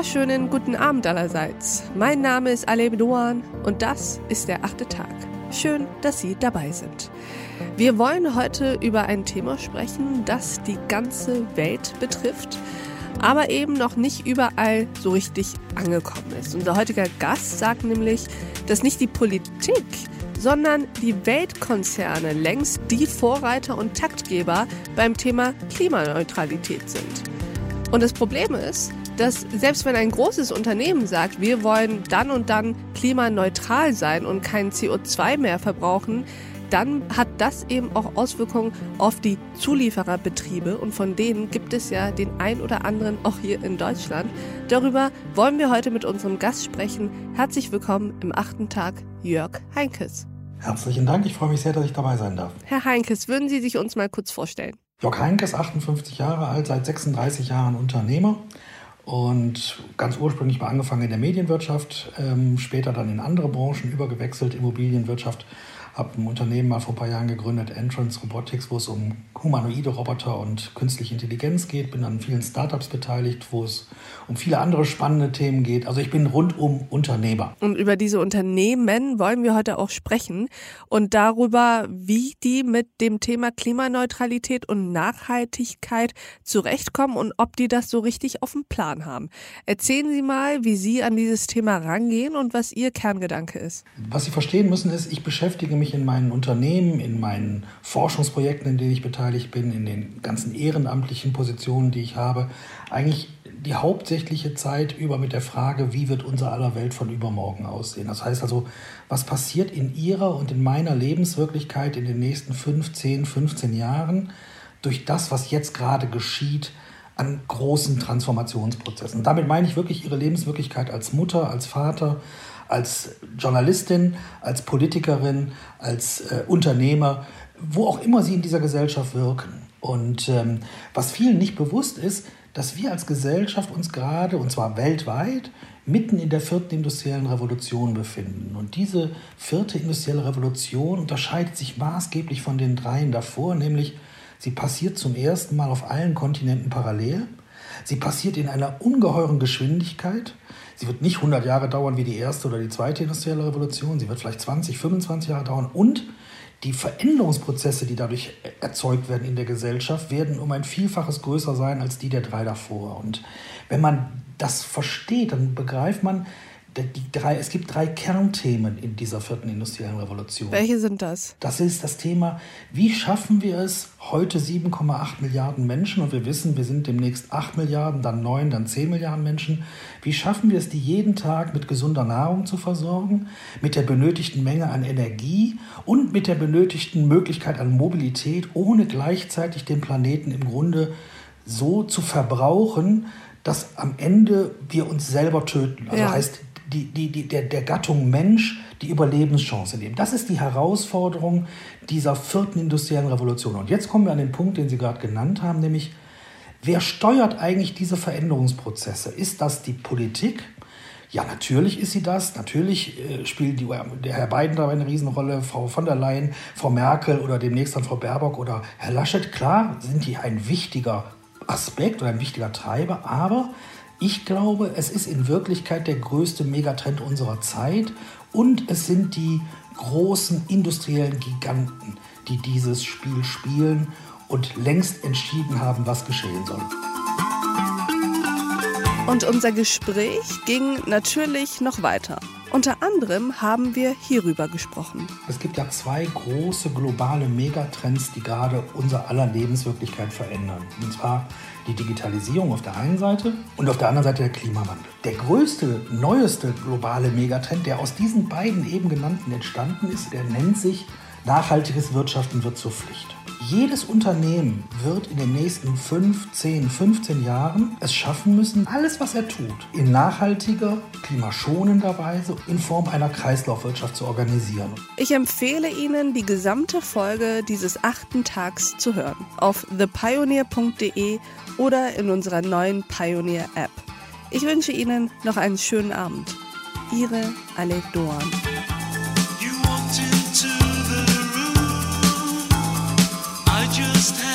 wunderschönen guten Abend allerseits. Mein Name ist Aleb Doan und das ist der achte Tag. Schön, dass Sie dabei sind. Wir wollen heute über ein Thema sprechen, das die ganze Welt betrifft, aber eben noch nicht überall so richtig angekommen ist. Unser heutiger Gast sagt nämlich, dass nicht die Politik, sondern die Weltkonzerne längst die Vorreiter und Taktgeber beim Thema Klimaneutralität sind. Und das Problem ist, dass selbst wenn ein großes Unternehmen sagt, wir wollen dann und dann klimaneutral sein und kein CO2 mehr verbrauchen, dann hat das eben auch Auswirkungen auf die Zuliefererbetriebe und von denen gibt es ja den ein oder anderen auch hier in Deutschland. Darüber wollen wir heute mit unserem Gast sprechen. Herzlich willkommen im achten Tag, Jörg Heinkes. Herzlichen Dank, ich freue mich sehr, dass ich dabei sein darf. Herr Heinkes, würden Sie sich uns mal kurz vorstellen? Jörg Heinkes, 58 Jahre alt, seit 36 Jahren Unternehmer und ganz ursprünglich mal angefangen in der Medienwirtschaft, ähm, später dann in andere Branchen übergewechselt, Immobilienwirtschaft habe ein Unternehmen mal vor ein paar Jahren gegründet, Entrance Robotics, wo es um humanoide Roboter und künstliche Intelligenz geht. Bin an vielen Startups beteiligt, wo es um viele andere spannende Themen geht. Also ich bin rundum Unternehmer. Und über diese Unternehmen wollen wir heute auch sprechen und darüber, wie die mit dem Thema Klimaneutralität und Nachhaltigkeit zurechtkommen und ob die das so richtig auf dem Plan haben. Erzählen Sie mal, wie Sie an dieses Thema rangehen und was Ihr Kerngedanke ist. Was Sie verstehen müssen ist, ich beschäftige mich in meinen Unternehmen, in meinen Forschungsprojekten, in denen ich beteiligt bin, in den ganzen ehrenamtlichen Positionen, die ich habe, eigentlich die hauptsächliche Zeit über mit der Frage, wie wird unser aller Welt von übermorgen aussehen. Das heißt also, was passiert in Ihrer und in meiner Lebenswirklichkeit in den nächsten 5, 10, 15 Jahren durch das, was jetzt gerade geschieht, an großen Transformationsprozessen. Damit meine ich wirklich Ihre Lebenswirklichkeit als Mutter, als Vater, als Journalistin, als Politikerin, als äh, Unternehmer, wo auch immer sie in dieser Gesellschaft wirken. Und ähm, was vielen nicht bewusst ist, dass wir als Gesellschaft uns gerade, und zwar weltweit, mitten in der vierten industriellen Revolution befinden. Und diese vierte industrielle Revolution unterscheidet sich maßgeblich von den dreien davor, nämlich sie passiert zum ersten Mal auf allen Kontinenten parallel. Sie passiert in einer ungeheuren Geschwindigkeit. Sie wird nicht 100 Jahre dauern wie die erste oder die zweite industrielle Revolution. Sie wird vielleicht 20, 25 Jahre dauern. Und die Veränderungsprozesse, die dadurch erzeugt werden in der Gesellschaft, werden um ein Vielfaches größer sein als die der drei davor. Und wenn man das versteht, dann begreift man, drei, es gibt drei Kernthemen in dieser vierten industriellen Revolution. Welche sind das? Das ist das Thema, wie schaffen wir es, heute 7,8 Milliarden Menschen, und wir wissen, wir sind demnächst 8 Milliarden, dann 9, dann 10 Milliarden Menschen, wie schaffen wir es, die jeden Tag mit gesunder Nahrung zu versorgen, mit der benötigten Menge an Energie und mit der benötigten Möglichkeit an Mobilität, ohne gleichzeitig den Planeten im Grunde so zu verbrauchen, dass am Ende wir uns selber töten. Also ja. heißt, die, die, die, der, der Gattung Mensch die Überlebenschance nehmen. Das ist die Herausforderung dieser vierten industriellen Revolution. Und jetzt kommen wir an den Punkt, den Sie gerade genannt haben, nämlich wer steuert eigentlich diese Veränderungsprozesse? Ist das die Politik? Ja, natürlich ist sie das. Natürlich äh, spielt die, der Herr Biden da eine Riesenrolle, Frau von der Leyen, Frau Merkel oder demnächst dann Frau Baerbock oder Herr Laschet. Klar sind die ein wichtiger Aspekt oder ein wichtiger Treiber, aber ich glaube, es ist in Wirklichkeit der größte Megatrend unserer Zeit und es sind die großen industriellen Giganten, die dieses Spiel spielen und längst entschieden haben, was geschehen soll. Und unser Gespräch ging natürlich noch weiter. Unter anderem haben wir hierüber gesprochen. Es gibt ja zwei große globale Megatrends, die gerade unser aller Lebenswirklichkeit verändern. Und zwar die Digitalisierung auf der einen Seite und auf der anderen Seite der Klimawandel. Der größte, neueste globale Megatrend, der aus diesen beiden eben genannten entstanden ist, der nennt sich Nachhaltiges Wirtschaften wird zur Pflicht. Jedes Unternehmen wird in den nächsten 5, 10, 15 Jahren es schaffen müssen, alles, was er tut, in nachhaltiger, klimaschonender Weise in Form einer Kreislaufwirtschaft zu organisieren. Ich empfehle Ihnen, die gesamte Folge dieses achten Tags zu hören auf thepioneer.de oder in unserer neuen Pioneer App. Ich wünsche Ihnen noch einen schönen Abend. Ihre Alec Doan. just